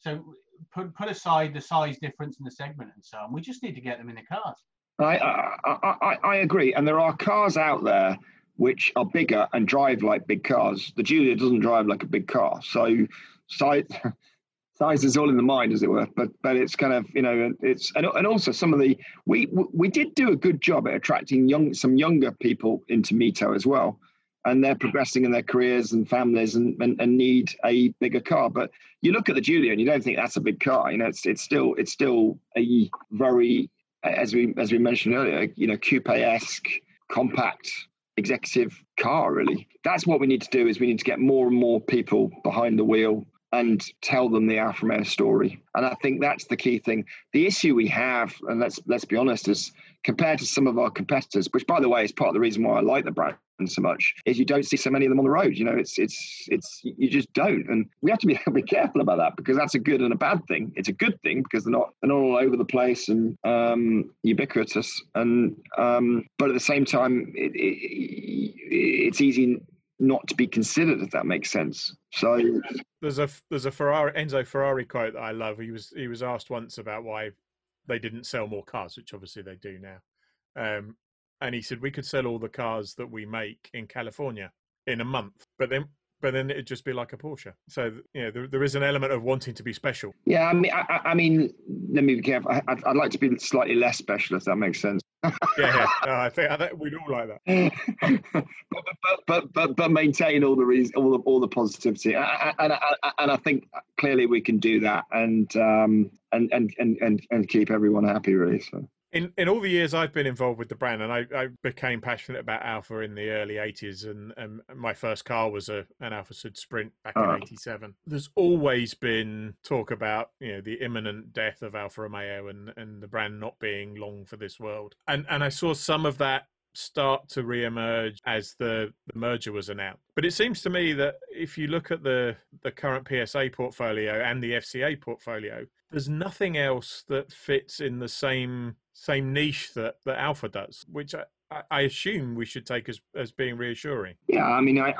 So put put aside the size difference in the segment and so on. We just need to get them in the cars.
I, I, I, I agree. And there are cars out there which are bigger and drive like big cars. The Giulia doesn't drive like a big car. So size, size is all in the mind, as it were. But but it's kind of, you know, it's and, and also some of the we we did do a good job at attracting young some younger people into Mito as well. And they're progressing in their careers and families and, and, and need a bigger car. But you look at the Giulia and you don't think that's a big car. You know, it's it's still it's still a very as we as we mentioned earlier, you know, coupe-esque, compact, executive car. Really, that's what we need to do. Is we need to get more and more people behind the wheel and tell them the Alfa Romeo story. And I think that's the key thing. The issue we have, and let's let's be honest, is compared to some of our competitors, which by the way is part of the reason why I like the brand so much, is you don't see so many of them on the road. You know, it's it's it's you just don't, and we have to be be careful about that because that's a good and a bad thing. It's a good thing because they're not they're not all over the place and um, ubiquitous, and um, but at the same time, it, it, it's easy not to be considered if that makes sense. So
there's a there's a Ferrari Enzo Ferrari quote that I love. He was he was asked once about why they didn't sell more cars, which obviously they do now. Um, and he said we could sell all the cars that we make in California in a month, but then but then it'd just be like a Porsche. So you know there, there is an element of wanting to be special.
Yeah, I mean, I, I mean, let me be careful. I, I'd, like to be slightly less special, if that makes sense.
Yeah. No, I think, I think we'd all like that.
but, but, but but maintain all the reason, all the all the positivity, and and, I think clearly we can do that, and um and and and, and keep everyone happy, really. So
in in all the years I've been involved with the brand, and I, I became passionate about Alfa in the early '80s, and, and my first car was a an Alfa Sud Sprint back in uh-huh. '87. There's always been talk about you know the imminent death of Alfa Romeo and and the brand not being long for this world, and and I saw some of that start to re-emerge as the, the merger was announced. But it seems to me that if you look at the the current PSA portfolio and the FCA portfolio, there's nothing else that fits in the same same niche that, that Alfa does, which I, I assume we should take as, as being reassuring.
Yeah, I mean, I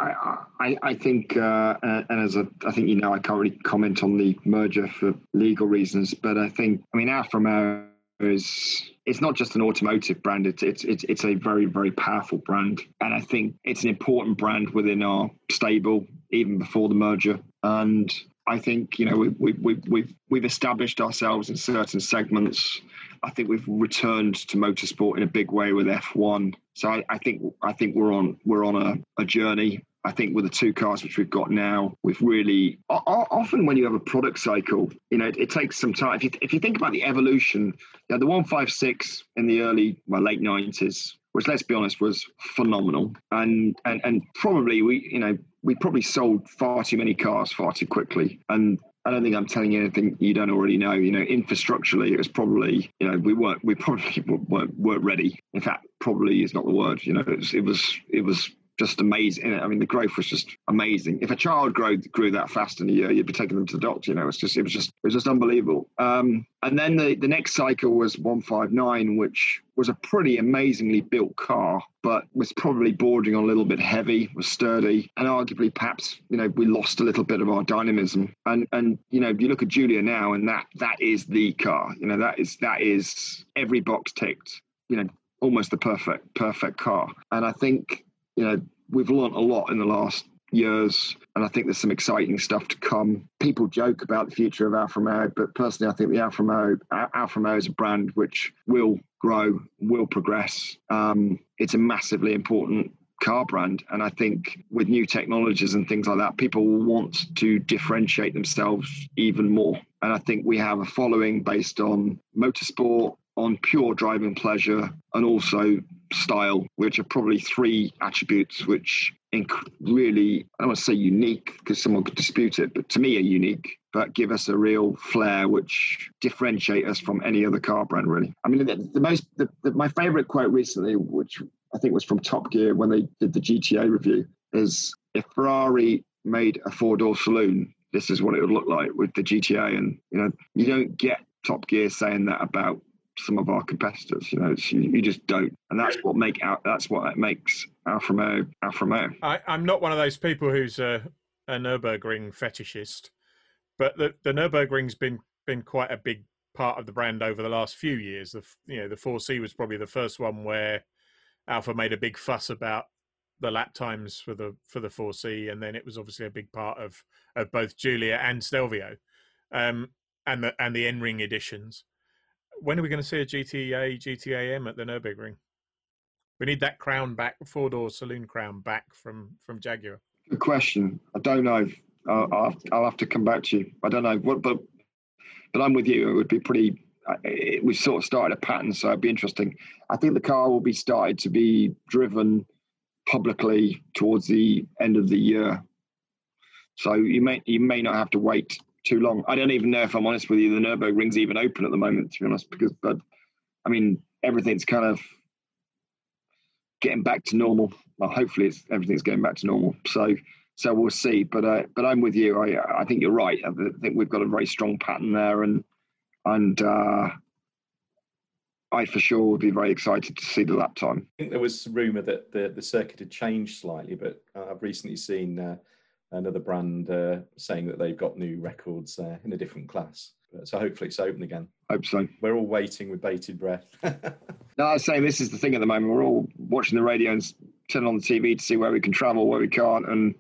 I, I think, uh, and as a, I think you know, I can't really comment on the merger for legal reasons, but I think, I mean, Alfa Romeo is it's not just an automotive brand it's, it's it's it's a very very powerful brand and i think it's an important brand within our stable even before the merger and i think you know we, we, we, we've we've established ourselves in certain segments I think we've returned to motorsport in a big way with F1. So I, I think I think we're on we're on a, a, journey. I think with the two cars which we've got now, we've really often when you have a product cycle, you know, it, it takes some time. If you, if you think about the evolution, you know, the 156 in the early well late 90s, which let's be honest was phenomenal, and and and probably we you know we probably sold far too many cars far too quickly, and I don't think I'm telling you anything you don't already know. You know, infrastructurally, it was probably, you know, we weren't, we probably weren't, weren't ready. In fact, probably is not the word. You know, it was, it was, it was just amazing. I mean, the growth was just amazing. If a child grew grew that fast in a year, you'd be taking them to the doctor. You know, it's just it was just it was just unbelievable. Um, and then the the next cycle was 159, which was a pretty amazingly built car, but was probably bordering on a little bit heavy, was sturdy, and arguably perhaps you know we lost a little bit of our dynamism. And and you know you look at Giulia now, and that that is the car. You know that is that is every box ticked. You know almost the perfect perfect car. And I think you know, we've learned a lot in the last years, and I think there's some exciting stuff to come. People joke about the future of Alfa Romeo, but personally, I think the Alfa Romeo, Alfa Romeo is a brand which will grow, will progress. Um, it's a massively important car brand. And I think with new technologies and things like that, people will want to differentiate themselves even more. And I think we have a following based on motorsport, on pure driving pleasure, and also style, which are probably three attributes which inc- really, I don't want to say unique because someone could dispute it, but to me are unique, but give us a real flair which differentiate us from any other car brand, really. I mean, the, the most, the, the, my favorite quote recently, which I think was from Top Gear when they did the GTA review, is if Ferrari made a four door saloon, this is what it would look like with the GTA. And you know, you don't get Top Gear saying that about some of our competitors. You know, you, you, just don't, and that's what make out. That's what makes Alfa Romeo Alfa Romeo.
I, am not one of those people who's a, a Nurburgring fetishist, but the the Nurburgring's been been quite a big part of the brand over the last few years. The you know the 4C was probably the first one where Alfa made a big fuss about the lap times for the for the 4C, and then it was obviously a big part of of both Giulia and Stelvio, um, and the and the N Ring editions. When are we going to see a GTA GTAM at the Nurburgring? We need that crown back, four door saloon crown back from from Jaguar.
Good question. I don't know. I'll, I'll, I'll have to come back to you. I don't know what, but but I'm with you. It would be pretty. Uh, we sort of started a pattern, so it'd be interesting. I think the car will be started to be driven publicly towards the end of the year. So you may you may not have to wait too long. I don't even know if I'm honest with you, the Nurburgring's even open at the moment, to be honest, because but I mean everything's kind of getting back to normal. Well, hopefully it's everything's going back to normal. So so we'll see. But uh, but I'm with you. I I think you're right. I think we've got a very strong pattern there, and and uh, I for sure would be very excited to see the lap time.
I think there was rumour that the, the circuit had changed slightly, but I've recently seen uh, another brand uh, saying that they've got new records uh, in a different class. So hopefully it's open again.
Hope so.
We're all waiting with bated breath.
no, I was saying this is the thing at the moment. We're all watching the radio and turning on the TV to see where we can travel, where we can't, and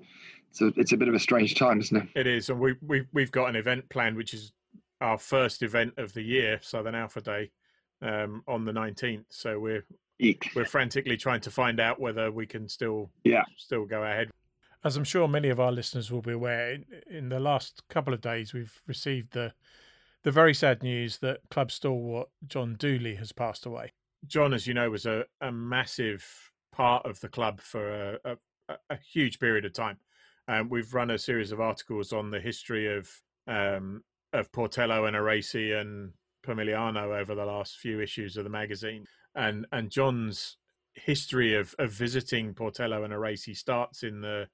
it's a, it's a bit of a strange time, isn't it?
It is, and we we we've got an event planned, which is our first event of the year, Southern Alfa Day um, on the 19th. So we're Eek. we're frantically trying to find out whether we can still
yeah
still go ahead. As I'm sure many of our listeners will be aware, in the last couple of days we've received the the very sad news that club stalwart John Dooley has passed away. John, as you know, was a, a massive part of the club for a, a, a huge period of time. Um, we've run a series of articles on the history of um, of Portello and Arese and Pomigliano over the last few issues of the magazine, and and John's history of of visiting Portello and Arese starts in the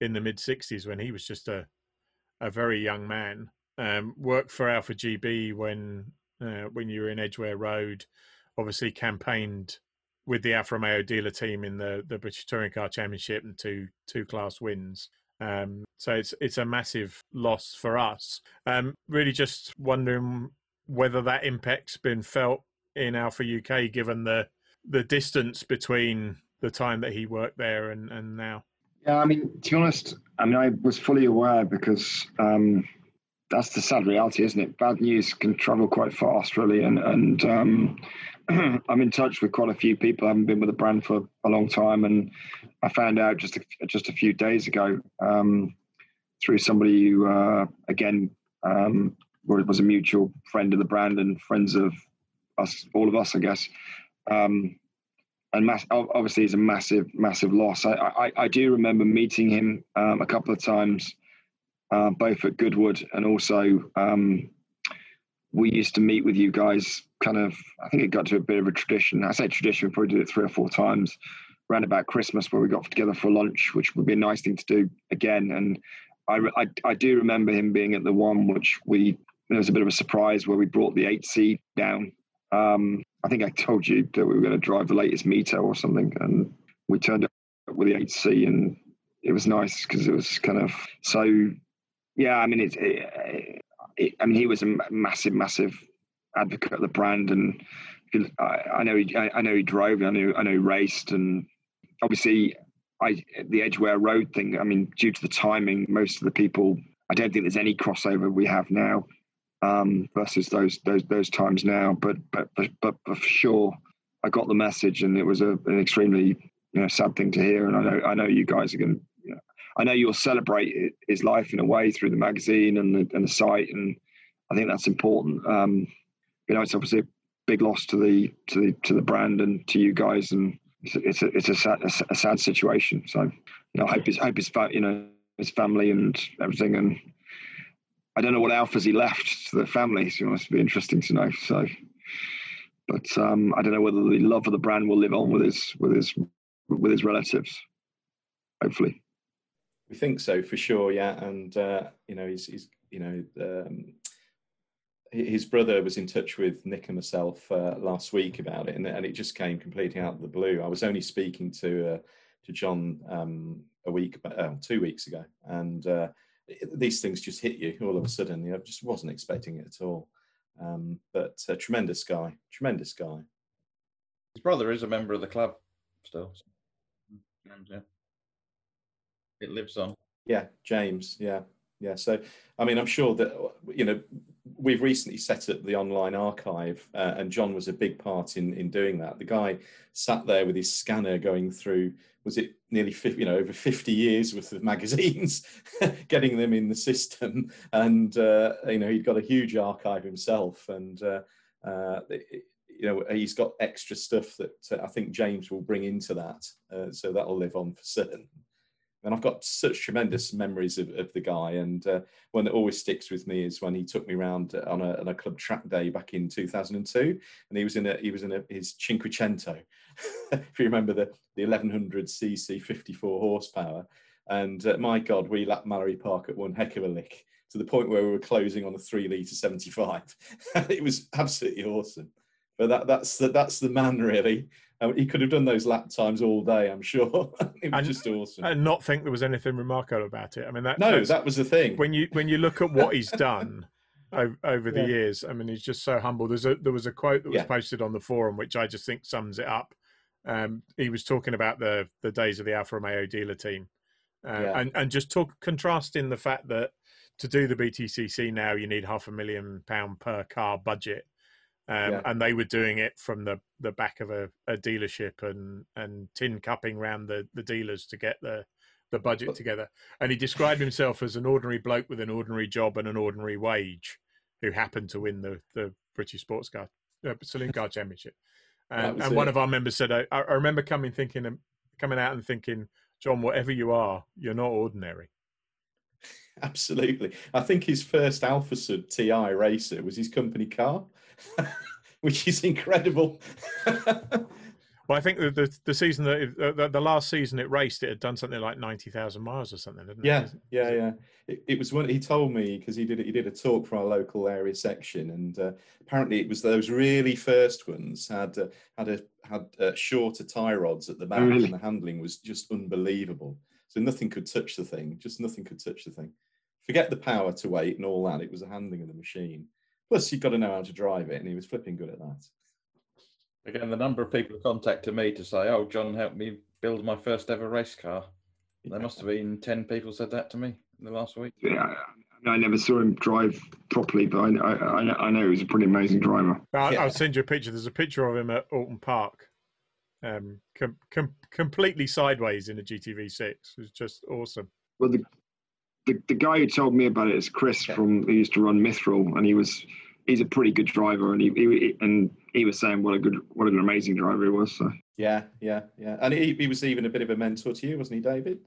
in the mid '60s when he was just a a very young man. Um, worked for Alfa GB when uh, when you were in Edgware Road. Obviously, campaigned with the Alfa Romeo dealer team in the the British Touring Car Championship and two two class wins. Um, so it's it's a massive loss for us. Um, really, just wondering whether that impact's been felt in Alfa UK, given the the distance between the time that he worked there and, and now.
Yeah, I mean, to be honest, I mean, I was fully aware because um, that's the sad reality, isn't it? Bad news can travel quite fast, really, and and um, I'm in touch with quite a few people. I haven't been with the brand for a long time, and I found out just a, just a few days ago um, through somebody who, uh, again, um, was a mutual friend of the brand and friends of us, all of us, I guess. Um, and mass, obviously, it's a massive, massive loss. I, I, I do remember meeting him um, a couple of times, uh, both at Goodwood and also um, we used to meet with you guys. Kind of, I think it got to a bit of a tradition. I say tradition, we probably did it three or four times around about Christmas where we got together for lunch, which would be a nice thing to do again. And I, I, I do remember him being at the one which we it was a bit of a surprise where we brought the 8C down. Um, I think I told you that we were going to drive the latest Mito or something, and we turned up with the 8C, and it was nice because it was kind of so. Yeah, I mean, it, it, it, I mean, he was a massive, massive advocate of the brand, and I, I know he, I, I, know he drove, I know, I know he raced, and obviously, I the Edgware Road thing. I mean, due to the timing, most of the people, I don't think there's any crossover we have now um, versus those those those times now. But but but, but for sure, I got the message, and it was a, an extremely you know sad thing to hear. And I know I know you guys are going. to you know, I know you'll celebrate his life in a way through the magazine and the, and the site, and I think that's important. Um, you know, it's obviously a big loss to the to the to the brand and to you guys, and it's a, it's a, it's a sad, a sad situation. So, you know, I hope his hope his you know his family and everything, and I don't know what Alfas he left to the family. So it must be interesting to know. So, but um, I don't know whether the love of the brand will live on with his with his with his relatives. Hopefully.
We think so for sure, yeah. And uh, you know, he's, he's you know, um, his brother was in touch with Nick and myself uh, last week about it, and, and, it just came completely out of the blue. I was only speaking to uh, to John um, a week, uh, two weeks ago, and uh, these things just hit you all of a sudden. You know, just wasn't expecting it at all. Um, but a tremendous guy, tremendous guy.
His brother is a member of the club still. Yeah, it lives on.
Yeah, James. Yeah, yeah. So, I mean, I'm sure that you know we've recently set up the online archive, uh, and John was a big part in in doing that. The guy sat there with his scanner going through. Was it nearly 50, you know over 50 years worth of magazines, getting them in the system, and uh, you know he'd got a huge archive himself, and uh, uh you know he's got extra stuff that uh, I think James will bring into that, uh, so that'll live on for certain and I've got such tremendous memories of, of the guy. And uh, one that always sticks with me is when he took me around on a, on a club track day back in 2002, and he was in a he was in a, his Cinquecento, if you remember the the 1100 cc 54 horsepower. And uh, my God, we lapped Mallory Park at one heck of a lick to the point where we were closing on a three litre 75. it was absolutely awesome. But that, that's the, that's the man really. Uh, he could have done those lap times all day, I'm sure. it was and, just awesome.
And not think there was anything remarkable about it. I mean, that
no, that was the thing.
When you when you look at what he's done over, over the yeah. years, I mean, he's just so humble. There's a there was a quote that was yeah. posted on the forum, which I just think sums it up. Um, he was talking about the the days of the Alfa Romeo dealer team, uh, yeah. and and just talk contrasting the fact that to do the BTCC now, you need half a million pound per car budget um, yeah. and they were doing it from the, the back of a, a, dealership and, and tin cupping around the, the dealers to get the, the budget together. And he described himself as an ordinary bloke with an ordinary job and an ordinary wage who happened to win the, the British Sports Car uh, Saloon Car Championship. And, and one of our members said, I, I remember coming thinking, coming out and thinking, John, whatever you are, you're not ordinary.
Absolutely. I think his first Alfa Sud TI racer was his company car. which is incredible.
well, I think the, the, the season that it, the, the, last season it raced, it had done something like ninety thousand miles or something, didn't
yeah,
it?
Yeah, yeah, yeah. It, it, was when he told me because he did he did a talk for our local area section, and uh, apparently it was those really first ones had uh, had a had uh, shorter tie rods at the back, really? and the handling was just unbelievable. So nothing could touch the thing, just nothing could touch the thing. Forget the power to weight and all that; it was the handling of the machine. Plus, you've got to know how to drive it, and he was flipping good at that.
Again, the number of people who contacted me to say, "Oh, John helped me build my first ever race car." There must have been ten people said that to me in the last week.
Yeah, I never saw him drive properly, but I, I, I know he was a pretty amazing driver.
I'll, yeah. I'll, send you a picture. There's a picture of him at Oulton Park, um, com, com, completely sideways in a GTV6. It was just awesome.
Well, the, the, the guy who told me about it is Chris okay. from who used to run Mithril, and he was he's a pretty good driver, and he, he, and he was saying what a good what an amazing driver he was. So
yeah, yeah, yeah, and he, he was even a bit of a mentor to you, wasn't he, David?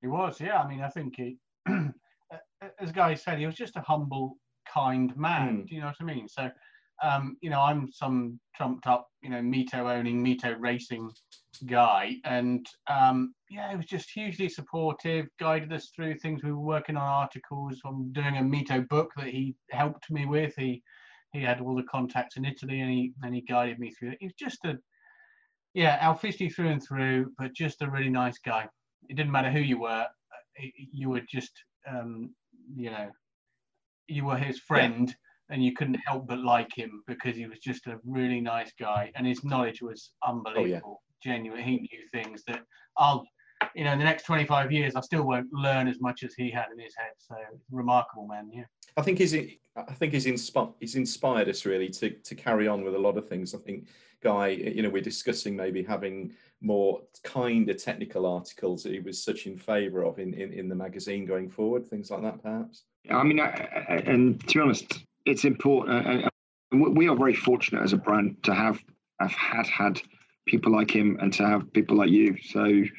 He was, yeah. I mean, I think he, as Guy said, he was just a humble, kind man. Mm. Do you know what I mean? So um, you know, I'm some trumped up, you know, Mito owning, Mito racing guy. And um, yeah, he was just hugely supportive, guided us through things. We were working on articles. I'm doing a Mito book that he helped me with. He he had all the contacts in Italy and he and he guided me through it. He was just a yeah, Alfisti through and through, but just a really nice guy. It didn't matter who you were, you were just um, you know, you were his friend. Yeah and you couldn't help but like him because he was just a really nice guy and his knowledge was unbelievable, oh, yeah. genuine. He knew things that I'll, you know, in the next 25 years, I still won't learn as much as he had in his head. So remarkable man, yeah.
I think he's, I think he's inspired, he's inspired us really to to carry on with a lot of things. I think, Guy, you know, we're discussing maybe having more kinder technical articles that he was such in favour of in, in, in the magazine going forward, things like that, perhaps.
Yeah, I mean, I, I, and to be honest, it's important. Uh, uh, and we are very fortunate as a brand to have have had had people like him and to have people like you. So, you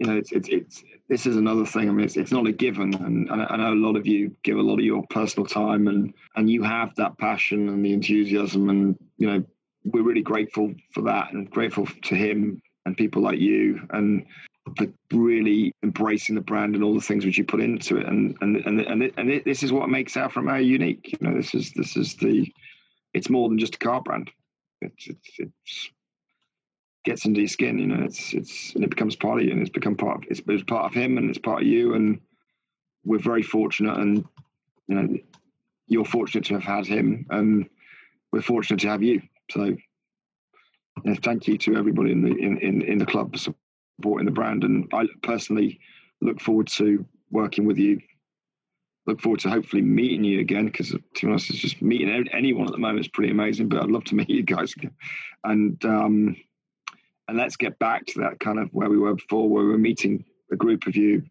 know, it's it's, it's this is another thing. I mean, it's, it's not a given, and, and I know a lot of you give a lot of your personal time, and and you have that passion and the enthusiasm, and you know, we're really grateful for that, and grateful to him and people like you, and for really embracing the brand and all the things which you put into it. And and and and, it, and it, this is what makes Alfa Romeo unique. You know, this is this is the it's more than just a car brand. It's it's, it's gets into your skin. You know, it's it's and it becomes part of you, and it's become part of it's, it's part of him, and it's part of you. And we're very fortunate, and you know, you're fortunate to have had him, and we're fortunate to have you. So, thank you to everybody in the in, in, in the club for supporting the brand, and I personally look forward to working with you. Look forward to hopefully meeting you again because, to be honest, it's just meeting anyone at the moment is pretty amazing. But I'd love to meet you guys again, and um, and let's get back to that kind of where we were before, where we were meeting a group of you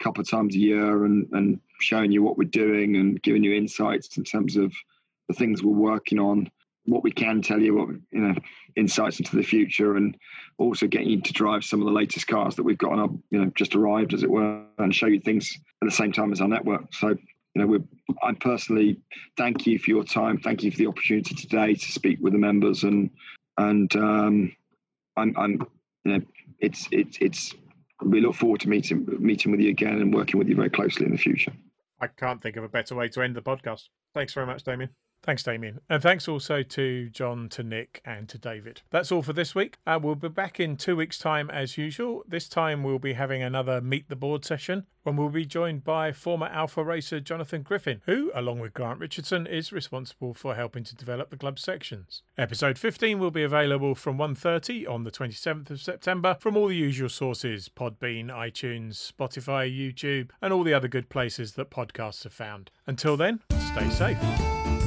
a couple of times a year and and showing you what we're doing and giving you insights in terms of the things we're working on, what we can tell you, what you know, insights into the future, and also getting you to drive some of the latest cars that we've got on our, you know, just arrived, as it were, and show you things at the same time as our network. So, you know, we're, I personally thank you for your time. Thank you for the opportunity today to speak with the members, and and um, I'm, I'm, you know, it's it's it's. We look forward to meeting meeting with you again and working with you very closely in the future.
I can't think of a better way to end the podcast. Thanks very much, Damien. Thanks, Damien. And thanks also to John, to Nick, and to David. That's all for this week. Uh, we'll be back in two weeks' time as usual. This time we'll be having another Meet the Board session when we'll be joined by former Alfa racer Jonathan Griffin, who, along with Grant Richardson, is responsible for helping to develop the club sections. Episode 15 will be available from 1.30 on the 27th of September from all the usual sources Podbean, iTunes, Spotify, YouTube, and all the other good places that podcasts are found. Until then, stay safe.